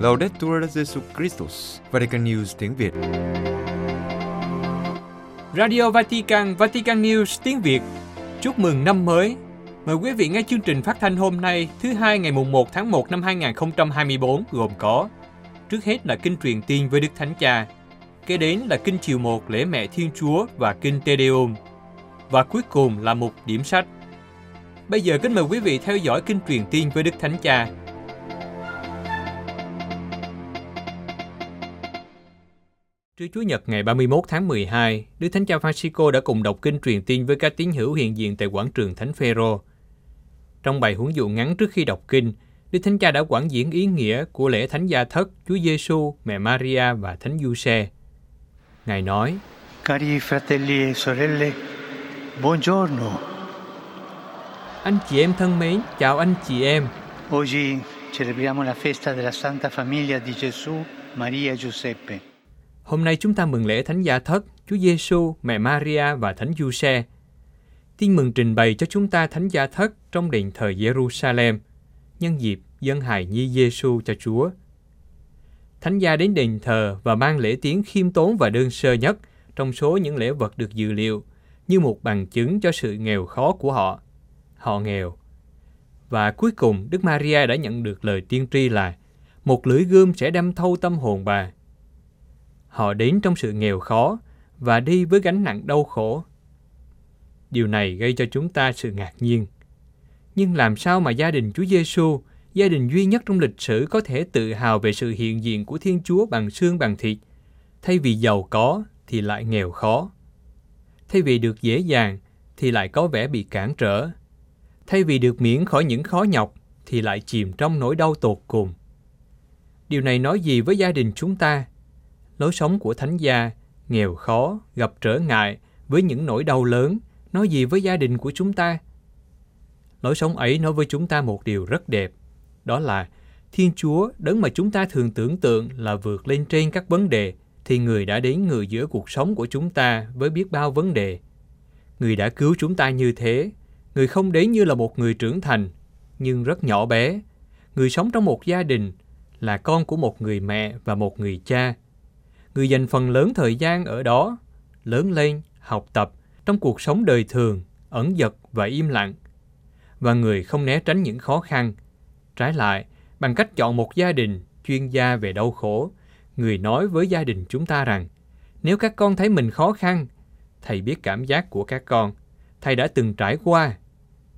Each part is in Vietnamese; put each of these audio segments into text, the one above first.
Laudetur Jesu Christus, Vatican News tiếng Việt. Radio Vatican, Vatican News tiếng Việt. Chúc mừng năm mới. Mời quý vị nghe chương trình phát thanh hôm nay, thứ hai ngày mùng 1 tháng 1 năm 2024 gồm có Trước hết là kinh truyền tiên với Đức Thánh Cha, kế đến là kinh chiều 1 lễ mẹ Thiên Chúa và kinh Te Deum, và cuối cùng là một điểm sách. Bây giờ kính mời quý vị theo dõi kinh truyền tiên với Đức Thánh Cha. Trưa Chúa Nhật ngày 31 tháng 12, Đức Thánh Cha Francisco đã cùng đọc kinh truyền tiên với các tín hữu hiện diện tại quảng trường Thánh Phêrô. Trong bài huấn dụ ngắn trước khi đọc kinh, Đức Thánh Cha đã quảng diễn ý nghĩa của lễ Thánh Gia Thất Chúa Giêsu, Mẹ Maria và Thánh Giuse. Ngài nói: Cari fratelli e sorelle, buongiorno. Anh chị em thân mến, chào anh chị em. Oggi celebriamo la festa della Santa Famiglia di Gesù, Maria e Giuseppe. Hôm nay chúng ta mừng lễ Thánh Gia Thất, Chúa Giêsu, Mẹ Maria và Thánh Giuse. Tin mừng trình bày cho chúng ta Thánh Gia Thất trong đền thờ Jerusalem, nhân dịp dân hài nhi Giêsu cho Chúa. Thánh gia đến đền thờ và mang lễ tiến khiêm tốn và đơn sơ nhất trong số những lễ vật được dự liệu như một bằng chứng cho sự nghèo khó của họ. Họ nghèo. Và cuối cùng, Đức Maria đã nhận được lời tiên tri là một lưỡi gươm sẽ đâm thâu tâm hồn bà. Họ đến trong sự nghèo khó và đi với gánh nặng đau khổ. Điều này gây cho chúng ta sự ngạc nhiên. Nhưng làm sao mà gia đình Chúa Giêsu, gia đình duy nhất trong lịch sử có thể tự hào về sự hiện diện của Thiên Chúa bằng xương bằng thịt, thay vì giàu có thì lại nghèo khó. Thay vì được dễ dàng thì lại có vẻ bị cản trở. Thay vì được miễn khỏi những khó nhọc thì lại chìm trong nỗi đau tột cùng. Điều này nói gì với gia đình chúng ta? Lối sống của thánh gia, nghèo khó, gặp trở ngại với những nỗi đau lớn, nói gì với gia đình của chúng ta? Lối sống ấy nói với chúng ta một điều rất đẹp, đó là Thiên Chúa, đấng mà chúng ta thường tưởng tượng là vượt lên trên các vấn đề, thì Người đã đến người giữa cuộc sống của chúng ta với biết bao vấn đề. Người đã cứu chúng ta như thế. Người không đến như là một người trưởng thành, nhưng rất nhỏ bé. Người sống trong một gia đình, là con của một người mẹ và một người cha. Người dành phần lớn thời gian ở đó, lớn lên, học tập, trong cuộc sống đời thường, ẩn dật và im lặng. Và người không né tránh những khó khăn. Trái lại, bằng cách chọn một gia đình chuyên gia về đau khổ, người nói với gia đình chúng ta rằng, nếu các con thấy mình khó khăn, thầy biết cảm giác của các con. Thầy đã từng trải qua.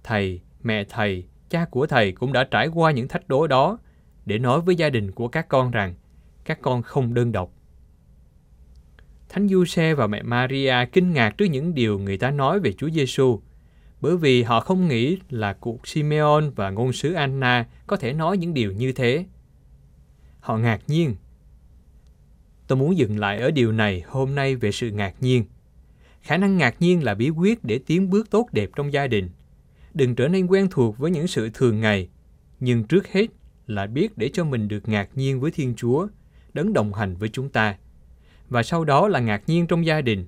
Thầy, mẹ thầy, cha của thầy cũng đã trải qua những thách đố đó để nói với gia đình của các con rằng các con không đơn độc. Thánh Giuse và mẹ Maria kinh ngạc trước những điều người ta nói về Chúa Giêsu, bởi vì họ không nghĩ là cuộc Simeon và ngôn sứ Anna có thể nói những điều như thế. Họ ngạc nhiên. Tôi muốn dừng lại ở điều này hôm nay về sự ngạc nhiên. Khả năng ngạc nhiên là bí quyết để tiến bước tốt đẹp trong gia đình. Đừng trở nên quen thuộc với những sự thường ngày, nhưng trước hết là biết để cho mình được ngạc nhiên với Thiên Chúa, đấng đồng hành với chúng ta. Và sau đó là ngạc nhiên trong gia đình.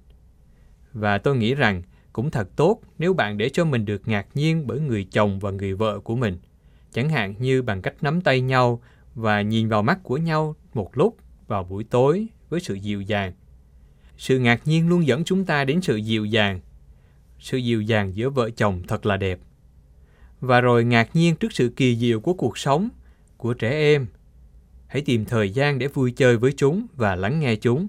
Và tôi nghĩ rằng cũng thật tốt nếu bạn để cho mình được ngạc nhiên bởi người chồng và người vợ của mình. Chẳng hạn như bằng cách nắm tay nhau và nhìn vào mắt của nhau một lúc vào buổi tối với sự dịu dàng. Sự ngạc nhiên luôn dẫn chúng ta đến sự dịu dàng. Sự dịu dàng giữa vợ chồng thật là đẹp. Và rồi ngạc nhiên trước sự kỳ diệu của cuộc sống, của trẻ em. Hãy tìm thời gian để vui chơi với chúng và lắng nghe chúng.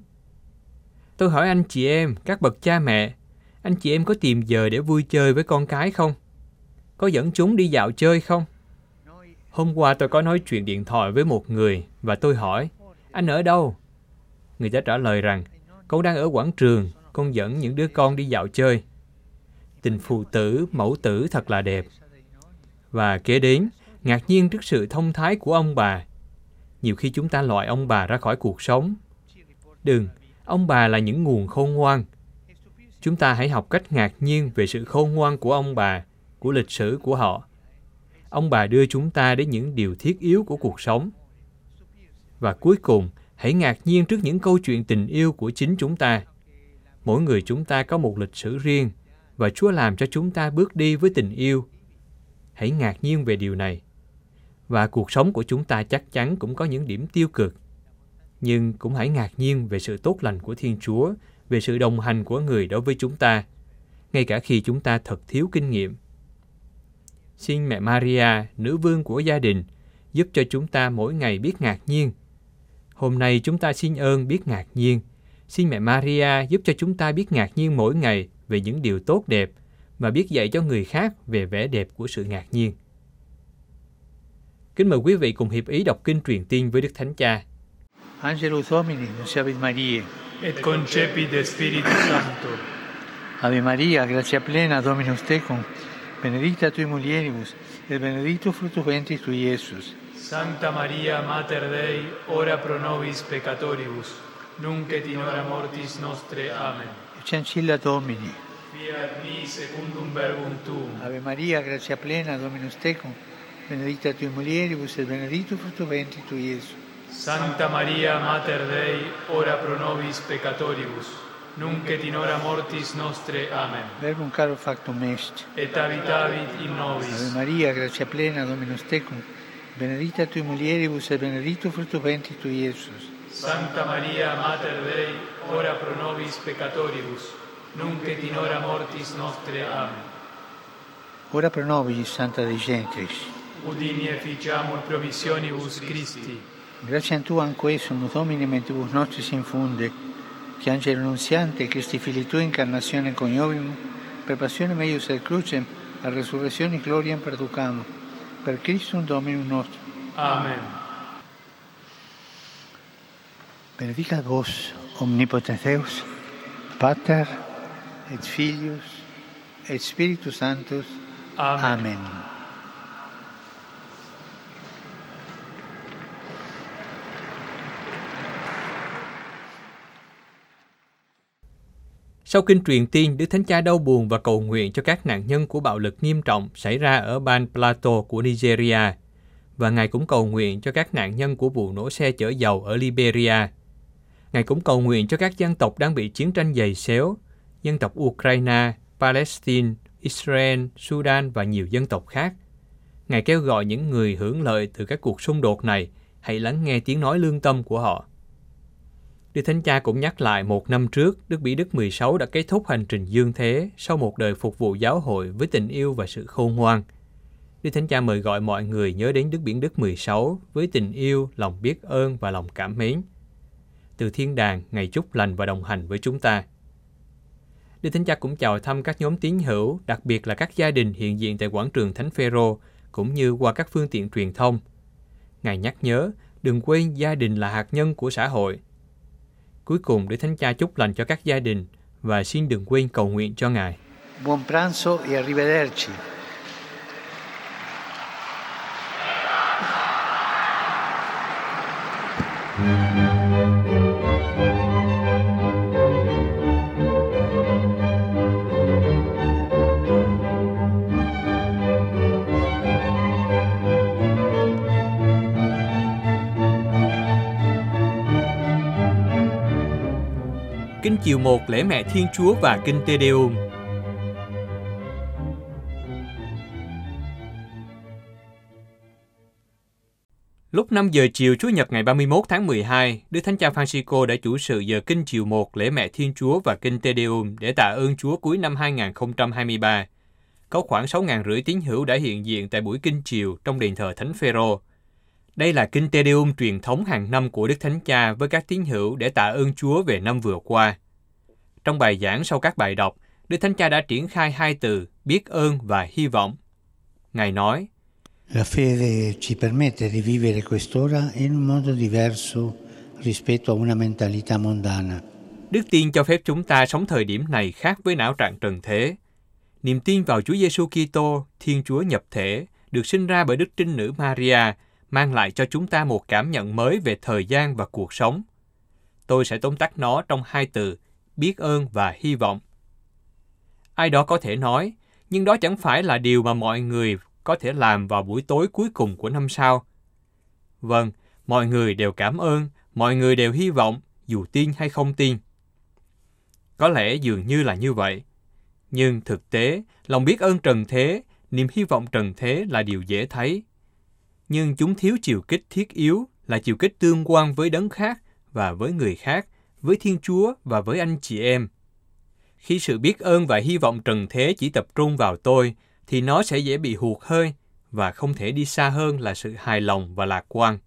Tôi hỏi anh chị em, các bậc cha mẹ, anh chị em có tìm giờ để vui chơi với con cái không? Có dẫn chúng đi dạo chơi không? Hôm qua tôi có nói chuyện điện thoại với một người và tôi hỏi, anh ở đâu? Người ta trả lời rằng, con đang ở quảng trường, con dẫn những đứa con đi dạo chơi. Tình phụ tử, mẫu tử thật là đẹp. Và kế đến, ngạc nhiên trước sự thông thái của ông bà. Nhiều khi chúng ta loại ông bà ra khỏi cuộc sống. Đừng, ông bà là những nguồn khôn ngoan. Chúng ta hãy học cách ngạc nhiên về sự khôn ngoan của ông bà, của lịch sử của họ. Ông bà đưa chúng ta đến những điều thiết yếu của cuộc sống. Và cuối cùng, hãy ngạc nhiên trước những câu chuyện tình yêu của chính chúng ta. Mỗi người chúng ta có một lịch sử riêng và Chúa làm cho chúng ta bước đi với tình yêu. Hãy ngạc nhiên về điều này. Và cuộc sống của chúng ta chắc chắn cũng có những điểm tiêu cực. Nhưng cũng hãy ngạc nhiên về sự tốt lành của Thiên Chúa, về sự đồng hành của người đối với chúng ta, ngay cả khi chúng ta thật thiếu kinh nghiệm. Xin mẹ Maria, nữ vương của gia đình, giúp cho chúng ta mỗi ngày biết ngạc nhiên. Hôm nay chúng ta xin ơn biết ngạc nhiên. Xin mẹ Maria giúp cho chúng ta biết ngạc nhiên mỗi ngày về những điều tốt đẹp và biết dạy cho người khác về vẻ đẹp của sự ngạc nhiên. Kính mời quý vị cùng hiệp ý đọc kinh truyền tiên với Đức Thánh Cha. Angelus Domini, nunziavit Mariae. et concepit de Spiritu Sancto. Ave Maria, gratia plena, Dominus tecum, benedicta tui mulieribus, et benedictus fructus ventris tui, Iesus. Sancta Maria, Mater Dei, ora pro nobis peccatoribus, nunc et in hora mortis nostre. Amen. Cancilla Domini. Fiat mi secundum verbum tuum. Ave Maria, gratia plena, Dominus tecum, benedicta tui mulieribus et benedictus fructus ventris tui, Iesus. Santa Maria, Mater Dei, ora pro nobis peccatoribus, nunc et in hora mortis nostre. Amen. Verbum caro factum est. Et habitavit in nobis. Ave Maria, gratia plena, Dominus tecum, benedicta tui mulieribus, et benedictus fructus ventris tui, Iesus. Sancta Maria, Mater Dei, ora pro nobis peccatoribus, nunc et in hora mortis nostre. Amen. Ora pro nobis, Santa Dei Gentris. Udini efficiamur promissionibus Christi. Grazie a Tu anque sumus Domini mentibus nostris infunde, che Angelo Nunziante, Christi Fili Tui, incarnazione coniovim, per passione meius et crucem, a resurrezione gloriam perducamo, per Christum Dominum nostrum. Amen. Benedicat vos, omnipotens Deus, Pater, et Filius, et Spiritus Sanctus. Amen. Sau kinh truyền tiên, Đức Thánh Cha đau buồn và cầu nguyện cho các nạn nhân của bạo lực nghiêm trọng xảy ra ở bang Plateau của Nigeria. Và Ngài cũng cầu nguyện cho các nạn nhân của vụ nổ xe chở dầu ở Liberia. Ngài cũng cầu nguyện cho các dân tộc đang bị chiến tranh dày xéo, dân tộc Ukraine, Palestine, Israel, Sudan và nhiều dân tộc khác. Ngài kêu gọi những người hưởng lợi từ các cuộc xung đột này hãy lắng nghe tiếng nói lương tâm của họ. Đức Thánh Cha cũng nhắc lại một năm trước, Đức Bỉ Đức 16 đã kết thúc hành trình dương thế sau một đời phục vụ giáo hội với tình yêu và sự khôn ngoan. Đức Thánh Cha mời gọi mọi người nhớ đến Đức Biển Đức 16 với tình yêu, lòng biết ơn và lòng cảm mến. Từ thiên đàng, ngày chúc lành và đồng hành với chúng ta. Đức Thánh Cha cũng chào thăm các nhóm tín hữu, đặc biệt là các gia đình hiện diện tại quảng trường Thánh Phêrô, cũng như qua các phương tiện truyền thông. Ngài nhắc nhớ, đừng quên gia đình là hạt nhân của xã hội. Cuối cùng, Đức Thánh Cha chúc lành cho các gia đình và xin đừng quên cầu nguyện cho Ngài. Buon pranzo e arrivederci. Điều chiều 1 lễ mẹ Thiên Chúa và Kinh Tê Deum. Lúc 5 giờ chiều Chủ nhật ngày 31 tháng 12, Đức Thánh Cha Francisco đã chủ sự giờ Kinh chiều 1 lễ mẹ Thiên Chúa và Kinh te Deum để tạ ơn Chúa cuối năm 2023. Có khoảng 6.000 rưỡi tín hữu đã hiện diện tại buổi kinh chiều trong đền thờ Thánh Phêrô. Đây là kinh Te Deum truyền thống hàng năm của Đức Thánh Cha với các tín hữu để tạ ơn Chúa về năm vừa qua. Trong bài giảng sau các bài đọc, Đức Thánh Cha đã triển khai hai từ biết ơn và hy vọng. Ngài nói, La fede ci permette di vivere quest'ora in un modo diverso rispetto a una mentalità mondana. Đức tin cho phép chúng ta sống thời điểm này khác với não trạng trần thế. Niềm tin vào Chúa Giêsu Kitô, Thiên Chúa nhập thể, được sinh ra bởi Đức Trinh Nữ Maria, mang lại cho chúng ta một cảm nhận mới về thời gian và cuộc sống. Tôi sẽ tóm tắt nó trong hai từ, biết ơn và hy vọng. Ai đó có thể nói, nhưng đó chẳng phải là điều mà mọi người có thể làm vào buổi tối cuối cùng của năm sau. Vâng, mọi người đều cảm ơn, mọi người đều hy vọng, dù tin hay không tin. Có lẽ dường như là như vậy. Nhưng thực tế, lòng biết ơn trần thế, niềm hy vọng trần thế là điều dễ thấy. Nhưng chúng thiếu chiều kích thiết yếu là chiều kích tương quan với đấng khác và với người khác, với Thiên Chúa và với anh chị em. Khi sự biết ơn và hy vọng trần thế chỉ tập trung vào tôi, thì nó sẽ dễ bị hụt hơi và không thể đi xa hơn là sự hài lòng và lạc quan.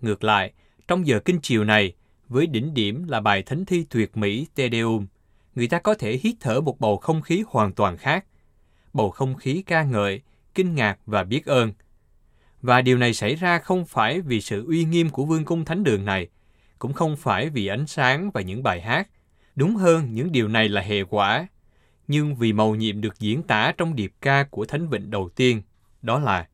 Ngược lại, trong giờ kinh chiều này, với đỉnh điểm là bài thánh thi tuyệt mỹ Te Deum, người ta có thể hít thở một bầu không khí hoàn toàn khác. Bầu không khí ca ngợi, kinh ngạc và biết ơn. Và điều này xảy ra không phải vì sự uy nghiêm của vương cung thánh đường này, cũng không phải vì ánh sáng và những bài hát. Đúng hơn, những điều này là hệ quả. Nhưng vì màu nhiệm được diễn tả trong điệp ca của Thánh Vịnh đầu tiên, đó là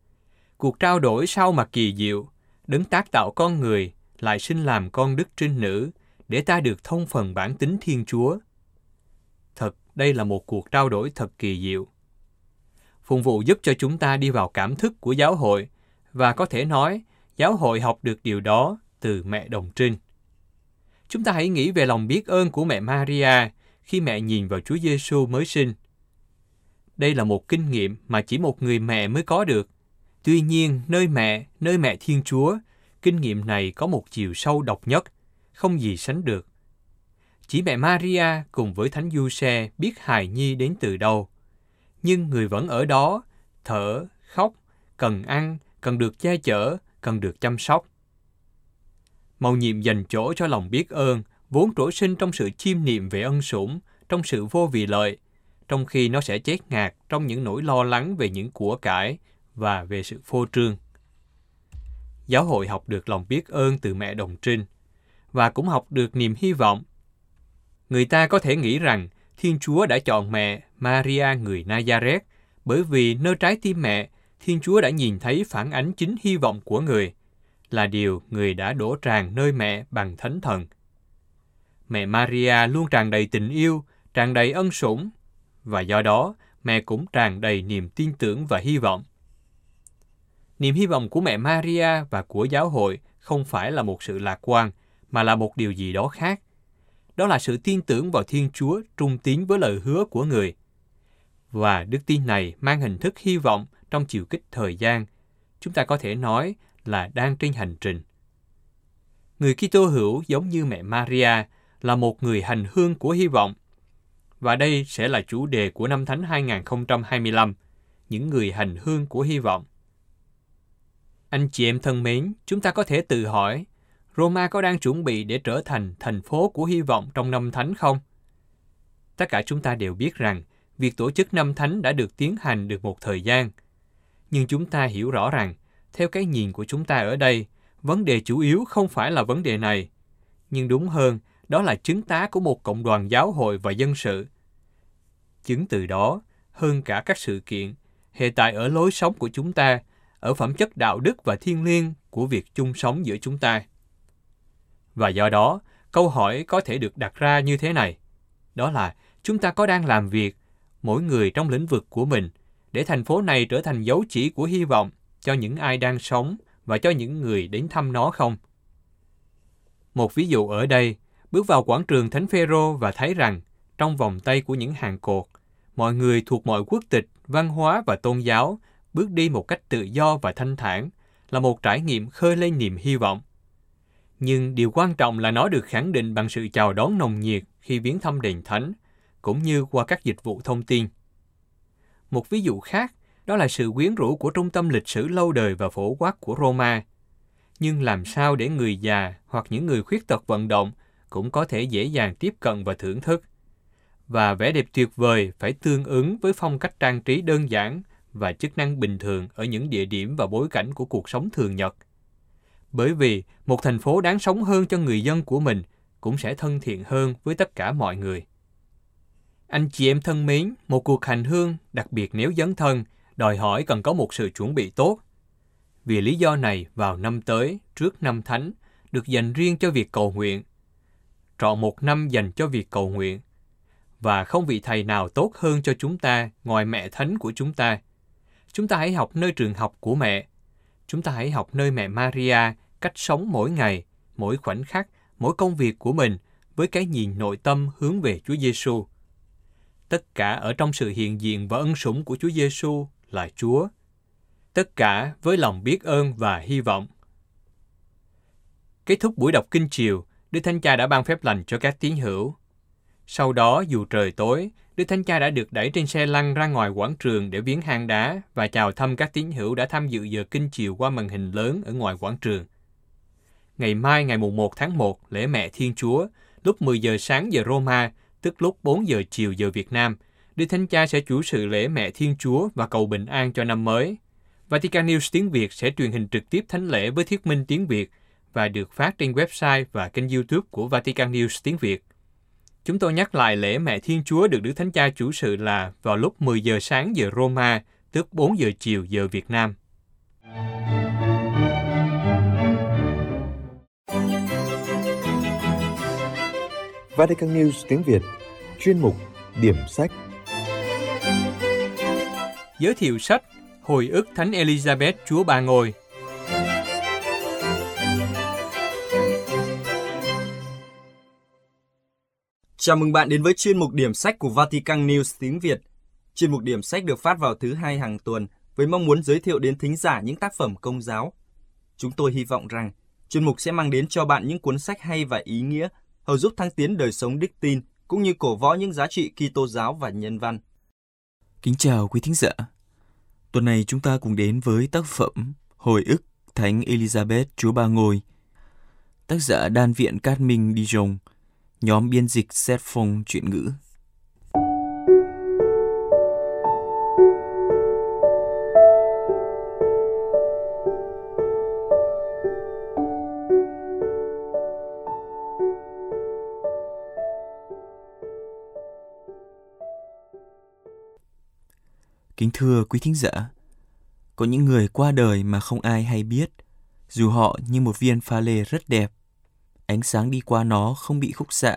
cuộc trao đổi sau mặt kỳ diệu, đấng tác tạo con người lại sinh làm con đức trinh nữ để ta được thông phần bản tính Thiên Chúa. Thật, đây là một cuộc trao đổi thật kỳ diệu. Phụng vụ giúp cho chúng ta đi vào cảm thức của giáo hội và có thể nói giáo hội học được điều đó từ mẹ đồng trinh. Chúng ta hãy nghĩ về lòng biết ơn của mẹ Maria khi mẹ nhìn vào Chúa Giêsu mới sinh. Đây là một kinh nghiệm mà chỉ một người mẹ mới có được. Tuy nhiên, nơi mẹ, nơi mẹ Thiên Chúa, kinh nghiệm này có một chiều sâu độc nhất, không gì sánh được. Chỉ mẹ Maria cùng với Thánh Du-xe biết hài nhi đến từ đâu. Nhưng người vẫn ở đó, thở, khóc, cần ăn, cần được che chở, cần được chăm sóc. Màu nhiệm dành chỗ cho lòng biết ơn, vốn trổ sinh trong sự chiêm niệm về ân sủng, trong sự vô vị lợi, trong khi nó sẽ chết ngạt trong những nỗi lo lắng về những của cải và về sự phô trương. Giáo hội học được lòng biết ơn từ mẹ đồng trinh và cũng học được niềm hy vọng. Người ta có thể nghĩ rằng Thiên Chúa đã chọn mẹ Maria người Nazareth bởi vì nơi trái tim mẹ, Thiên Chúa đã nhìn thấy phản ánh chính hy vọng của người, là điều người đã đổ tràn nơi mẹ bằng thánh thần. Mẹ Maria luôn tràn đầy tình yêu, tràn đầy ân sủng, và do đó mẹ cũng tràn đầy niềm tin tưởng và hy vọng. Niềm hy vọng của mẹ Maria và của giáo hội không phải là một sự lạc quan, mà là một điều gì đó khác. Đó là sự tin tưởng vào Thiên Chúa trung tín với lời hứa của người. Và đức tin này mang hình thức hy vọng trong chiều kích thời gian. Chúng ta có thể nói là đang trên hành trình. Người Kitô hữu giống như mẹ Maria là một người hành hương của hy vọng. Và đây sẽ là chủ đề của năm Thánh 2025, những người hành hương của hy vọng. Anh chị em thân mến, chúng ta có thể tự hỏi, Roma có đang chuẩn bị để trở thành thành phố của hy vọng trong năm thánh không? Tất cả chúng ta đều biết rằng việc tổ chức năm thánh đã được tiến hành được một thời gian. Nhưng chúng ta hiểu rõ rằng, theo cái nhìn của chúng ta ở đây, vấn đề chủ yếu không phải là vấn đề này. Nhưng đúng hơn, đó là chứng tá của một cộng đoàn giáo hội và dân sự. Chứng từ đó, hơn cả các sự kiện, hệ tại ở lối sống của chúng ta, ở phẩm chất đạo đức và thiên liêng của việc chung sống giữa chúng ta. Và do đó, câu hỏi có thể được đặt ra như thế này. Đó là chúng ta có đang làm việc, mỗi người trong lĩnh vực của mình, để thành phố này trở thành dấu chỉ của hy vọng cho những ai đang sống và cho những người đến thăm nó không? Một ví dụ ở đây, bước vào quảng trường Thánh Phêrô và thấy rằng trong vòng tay của những hàng cột, mọi người thuộc mọi quốc tịch, văn hóa và tôn giáo bước đi một cách tự do và thanh thản là một trải nghiệm khơi lên niềm hy vọng. Nhưng điều quan trọng là nó được khẳng định bằng sự chào đón nồng nhiệt khi viếng thăm đền thánh, cũng như qua các dịch vụ thông tin. Một ví dụ khác đó là sự quyến rũ của trung tâm lịch sử lâu đời và phổ quát của Roma. Nhưng làm sao để người già hoặc những người khuyết tật vận động cũng có thể dễ dàng tiếp cận và thưởng thức? Và vẻ đẹp tuyệt vời phải tương ứng với phong cách trang trí đơn giản và chức năng bình thường ở những địa điểm và bối cảnh của cuộc sống thường nhật. Bởi vì một thành phố đáng sống hơn cho người dân của mình cũng sẽ thân thiện hơn với tất cả mọi người. Anh chị em thân mến, một cuộc hành hương, đặc biệt nếu dấn thân, đòi hỏi cần có một sự chuẩn bị tốt. Vì lý do này, vào năm tới, trước năm thánh, được dành riêng cho việc cầu nguyện. Trọn một năm dành cho việc cầu nguyện. Và không vị thầy nào tốt hơn cho chúng ta ngoài mẹ thánh của chúng ta. Chúng ta hãy học nơi trường học của mẹ. Chúng ta hãy học nơi mẹ Maria cách sống mỗi ngày, mỗi khoảnh khắc, mỗi công việc của mình với cái nhìn nội tâm hướng về Chúa Giêsu. Tất cả ở trong sự hiện diện và ân sủng của Chúa Giêsu là Chúa. Tất cả với lòng biết ơn và hy vọng. Kết thúc buổi đọc kinh chiều, Đức Thánh Cha đã ban phép lành cho các tín hữu. Sau đó, dù trời tối, Đức Thánh Cha đã được đẩy trên xe lăn ra ngoài quảng trường để viếng hang đá và chào thăm các tín hữu đã tham dự giờ kinh chiều qua màn hình lớn ở ngoài quảng trường. Ngày mai ngày 1 tháng 1, lễ mẹ Thiên Chúa, lúc 10 giờ sáng giờ Roma, tức lúc 4 giờ chiều giờ Việt Nam, Đức Thánh Cha sẽ chủ sự lễ mẹ Thiên Chúa và cầu bình an cho năm mới. Vatican News tiếng Việt sẽ truyền hình trực tiếp thánh lễ với thuyết minh tiếng Việt và được phát trên website và kênh YouTube của Vatican News tiếng Việt. Chúng tôi nhắc lại lễ Mẹ Thiên Chúa được Đức Thánh Cha chủ sự là vào lúc 10 giờ sáng giờ Roma, tức 4 giờ chiều giờ Việt Nam. Vatican News tiếng Việt Chuyên mục Điểm sách Giới thiệu sách Hồi ức Thánh Elizabeth Chúa bà ngồi Chào mừng bạn đến với chuyên mục điểm sách của Vatican News tiếng Việt. Chuyên mục điểm sách được phát vào thứ hai hàng tuần với mong muốn giới thiệu đến thính giả những tác phẩm công giáo. Chúng tôi hy vọng rằng chuyên mục sẽ mang đến cho bạn những cuốn sách hay và ý nghĩa, hầu giúp thăng tiến đời sống đức tin cũng như cổ võ những giá trị Kitô giáo và nhân văn. Kính chào quý thính giả. Tuần này chúng ta cùng đến với tác phẩm Hồi ức Thánh Elizabeth Chúa Ba Ngôi. Tác giả Đan Viện Cát Minh Dijon, nhóm biên dịch Seth phong chuyện ngữ. Kính thưa quý thính giả, có những người qua đời mà không ai hay biết, dù họ như một viên pha lê rất đẹp. Ánh sáng đi qua nó không bị khúc xạ.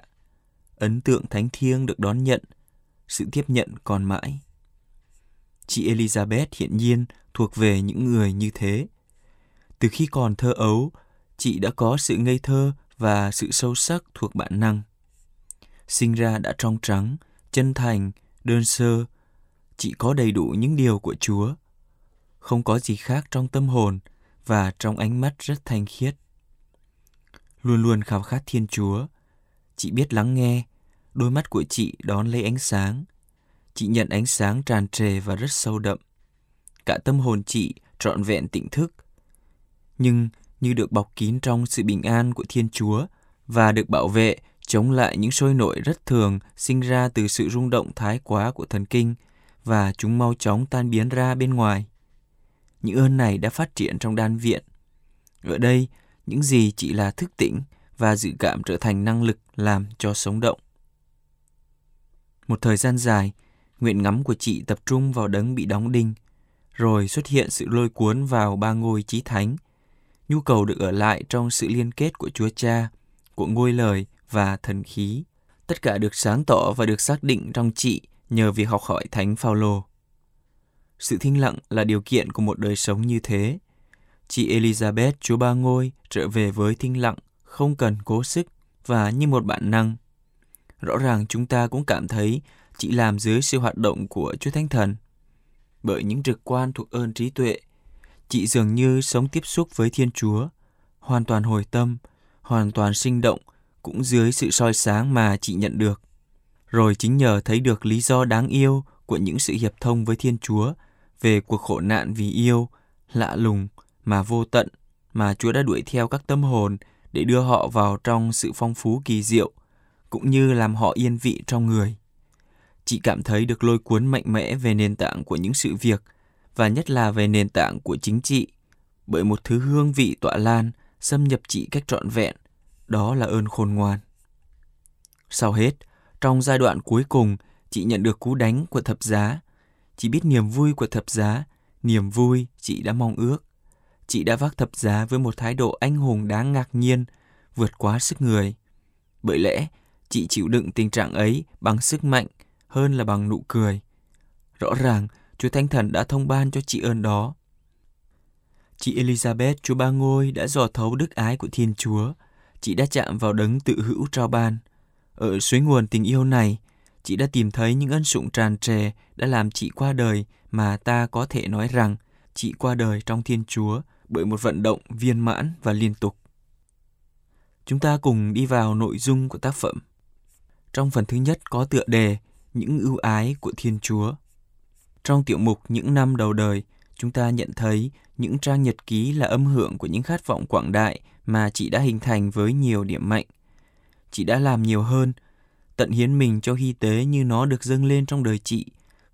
Ấn tượng thánh thiêng được đón nhận, sự tiếp nhận còn mãi. Chị Elizabeth hiện nhiên thuộc về những người như thế. Từ khi còn thơ ấu, chị đã có sự ngây thơ và sự sâu sắc thuộc bản năng. Sinh ra đã trong trắng, chân thành, đơn sơ, chị có đầy đủ những điều của Chúa. Không có gì khác trong tâm hồn và trong ánh mắt rất thanh khiết. Luôn luôn khao khát Thiên Chúa, chị biết lắng nghe, đôi mắt của chị đón lấy ánh sáng. Chị nhận ánh sáng tràn trề và rất sâu đậm. Cả tâm hồn chị trọn vẹn tỉnh thức. Nhưng như được bọc kín trong sự bình an của Thiên Chúa và được bảo vệ chống lại những sôi nổi rất thường sinh ra từ sự rung động thái quá của thần kinh và chúng mau chóng tan biến ra bên ngoài. Những ơn này đã phát triển trong đan viện. Ở đây, những gì chỉ là thức tỉnh và dự cảm trở thành năng lực làm cho sống động. Một thời gian dài, nguyện ngắm của chị tập trung vào đấng bị đóng đinh, rồi xuất hiện sự lôi cuốn vào ba ngôi chí thánh, nhu cầu được ở lại trong sự liên kết của Chúa Cha, của ngôi lời và thần khí. Tất cả được sáng tỏ và được xác định trong chị nhờ việc học hỏi Thánh Phaolô. Sự thinh lặng là điều kiện của một đời sống như thế. Chị Elizabeth Chúa Ba Ngôi trở về với thinh lặng, không cần cố sức và như một bản năng. Rõ ràng chúng ta cũng cảm thấy chị làm dưới sự hoạt động của Chúa Thánh Thần. Bởi những trực quan thuộc ơn trí tuệ, chị dường như sống tiếp xúc với Thiên Chúa, hoàn toàn hồi tâm, hoàn toàn sinh động, cũng dưới sự soi sáng mà chị nhận được. Rồi chính nhờ thấy được lý do đáng yêu của những sự hiệp thông với Thiên Chúa về cuộc khổ nạn vì yêu, lạ lùng mà vô tận mà Chúa đã đuổi theo các tâm hồn để đưa họ vào trong sự phong phú kỳ diệu, cũng như làm họ yên vị trong người. Chị cảm thấy được lôi cuốn mạnh mẽ về nền tảng của những sự việc và nhất là về nền tảng của chính trị, bởi một thứ hương vị tọa lan xâm nhập chị cách trọn vẹn, đó là ơn khôn ngoan. Sau hết, trong giai đoạn cuối cùng, chị nhận được cú đánh của thập giá. Chị biết niềm vui của thập giá, niềm vui chị đã mong ước. Chị đã vác thập giá với một thái độ anh hùng đáng ngạc nhiên, vượt quá sức người. Bởi lẽ, chị chịu đựng tình trạng ấy bằng sức mạnh hơn là bằng nụ cười. Rõ ràng, Chúa Thánh Thần đã thông ban cho chị ơn đó. Chị Elizabeth Chúa Ba Ngôi đã dò thấu đức ái của Thiên Chúa. Chị đã chạm vào đấng tự hữu trao ban. Ở suối nguồn tình yêu này, chị đã tìm thấy những ân sủng tràn trề đã làm chị qua đời mà ta có thể nói rằng chị qua đời trong Thiên Chúa bởi một vận động viên mãn và liên tục. Chúng ta cùng đi vào nội dung của tác phẩm. Trong phần thứ nhất có tựa đề Những ưu ái của Thiên Chúa. Trong tiểu mục Những năm đầu đời, chúng ta nhận thấy những trang nhật ký là âm hưởng của những khát vọng quảng đại mà chị đã hình thành với nhiều điểm mạnh. Chị đã làm nhiều hơn, tận hiến mình cho hy tế như nó được dâng lên trong đời chị,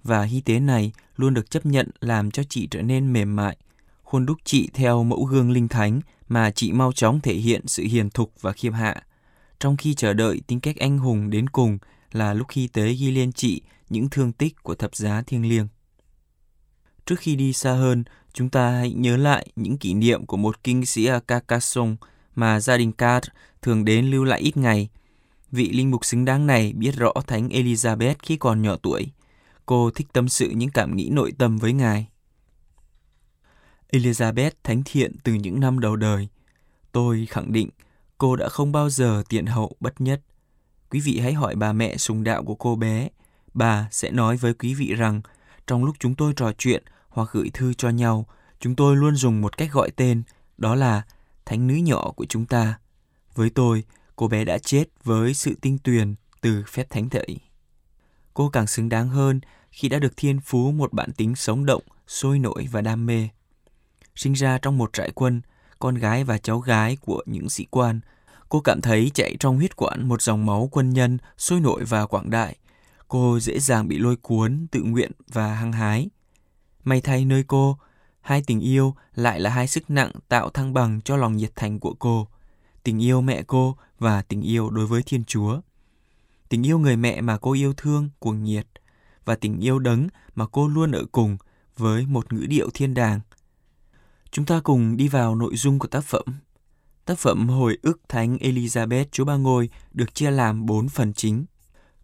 và hy tế này luôn được chấp nhận làm cho chị trở nên mềm mại, khuôn đúc chị theo mẫu gương linh thánh mà chị mau chóng thể hiện sự hiền thục và khiêm hạ. Trong khi chờ đợi tính cách anh hùng đến cùng là lúc hy tế ghi lên chị những thương tích của thập giá thiêng liêng. Trước khi đi xa hơn, chúng ta hãy nhớ lại những kỷ niệm của một kinh sĩ ở Carcassonne mà gia đình Card thường đến lưu lại ít ngày. Vị linh mục xứng đáng này biết rõ Thánh Elizabeth khi còn nhỏ tuổi. Cô thích tâm sự những cảm nghĩ nội tâm với ngài. Elizabeth thánh thiện từ những năm đầu đời. Tôi khẳng định cô đã không bao giờ tiện hậu bất nhất. Quý vị hãy hỏi bà mẹ sùng đạo của cô bé. Bà sẽ nói với quý vị rằng trong lúc chúng tôi trò chuyện hoặc gửi thư cho nhau, chúng tôi luôn dùng một cách gọi tên, đó là thánh nữ nhỏ của chúng ta. Với tôi, cô bé đã chết với sự tinh tuyền từ phép thánh thể. Cô càng xứng đáng hơn khi đã được thiên phú một bản tính sống động, sôi nổi và đam mê. Sinh ra trong một trại quân, con gái và cháu gái của những sĩ quan, cô cảm thấy chạy trong huyết quản một dòng máu quân nhân sôi nổi và quảng đại. Cô dễ dàng bị lôi cuốn, tự nguyện và hăng hái. May thay nơi cô, hai tình yêu lại là hai sức nặng tạo thăng bằng cho lòng nhiệt thành của cô. Tình yêu mẹ cô và tình yêu đối với Thiên Chúa. Tình yêu người mẹ mà cô yêu thương, cuồng nhiệt. Và tình yêu đấng mà cô luôn ở cùng với một ngữ điệu thiên đàng. Chúng ta cùng đi vào nội dung của tác phẩm. Tác phẩm Hồi ức Thánh Elizabeth Chúa Ba Ngôi được chia làm 4 phần chính,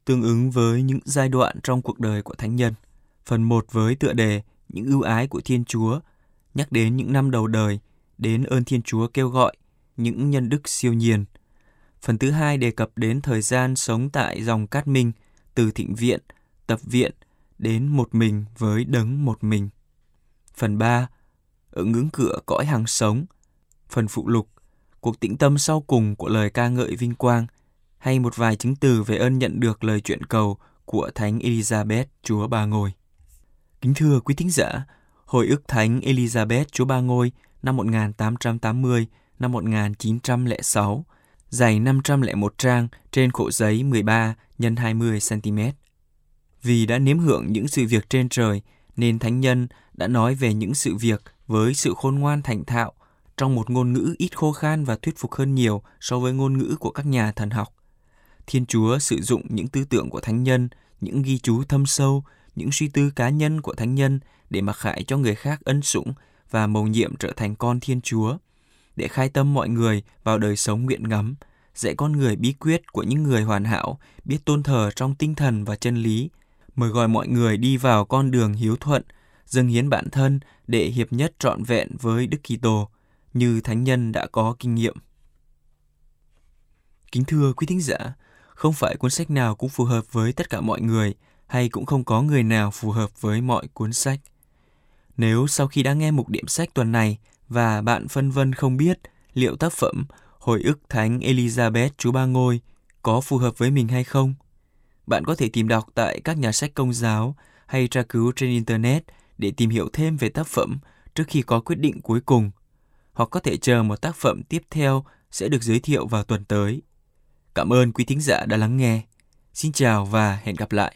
tương ứng với những giai đoạn trong cuộc đời của Thánh Nhân. Phần 1 với tựa đề những ưu ái của Thiên Chúa, nhắc đến những năm đầu đời, đến ơn Thiên Chúa kêu gọi, những nhân đức siêu nhiên. Phần thứ hai đề cập đến thời gian sống tại dòng Cát Minh, từ thịnh viện, tập viện, đến một mình với đấng một mình. Phần 3. Ở ngưỡng cửa cõi hàng sống. Phần phụ lục. Cuộc tĩnh tâm sau cùng của lời ca ngợi vinh quang, hay một vài chứng từ về ơn nhận được lời chuyện cầu của Thánh Elizabeth Chúa bà ngồi Kính thưa quý thính giả, Hồi ức Thánh Elizabeth Chúa Ba Ngôi năm 1880 năm 1906, dày 501 trang trên khổ giấy 13 x 20 cm. Vì đã nếm hưởng những sự việc trên trời, nên thánh nhân đã nói về những sự việc với sự khôn ngoan thành thạo trong một ngôn ngữ ít khô khan và thuyết phục hơn nhiều so với ngôn ngữ của các nhà thần học. Thiên Chúa sử dụng những tư tưởng của thánh nhân, những ghi chú thâm sâu, những suy tư cá nhân của thánh nhân để mặc khải cho người khác ân sủng và mầu nhiệm trở thành con Thiên Chúa, để khai tâm mọi người vào đời sống nguyện ngắm, dạy con người bí quyết của những người hoàn hảo, biết tôn thờ trong tinh thần và chân lý, mời gọi mọi người đi vào con đường hiếu thuận, dâng hiến bản thân để hiệp nhất trọn vẹn với Đức Kitô, như thánh nhân đã có kinh nghiệm. Kính thưa quý thính giả, không phải cuốn sách nào cũng phù hợp với tất cả mọi người, hay cũng không có người nào phù hợp với mọi cuốn sách. Nếu sau khi đã nghe mục điểm sách tuần này và bạn phân vân không biết liệu tác phẩm Hồi ức Thánh Elizabeth Chúa Ba Ngôi có phù hợp với mình hay không, bạn có thể tìm đọc tại các nhà sách công giáo hay tra cứu trên Internet để tìm hiểu thêm về tác phẩm trước khi có quyết định cuối cùng, hoặc có thể chờ một tác phẩm tiếp theo sẽ được giới thiệu vào tuần tới. Cảm ơn quý thính giả đã lắng nghe. Xin chào và hẹn gặp lại.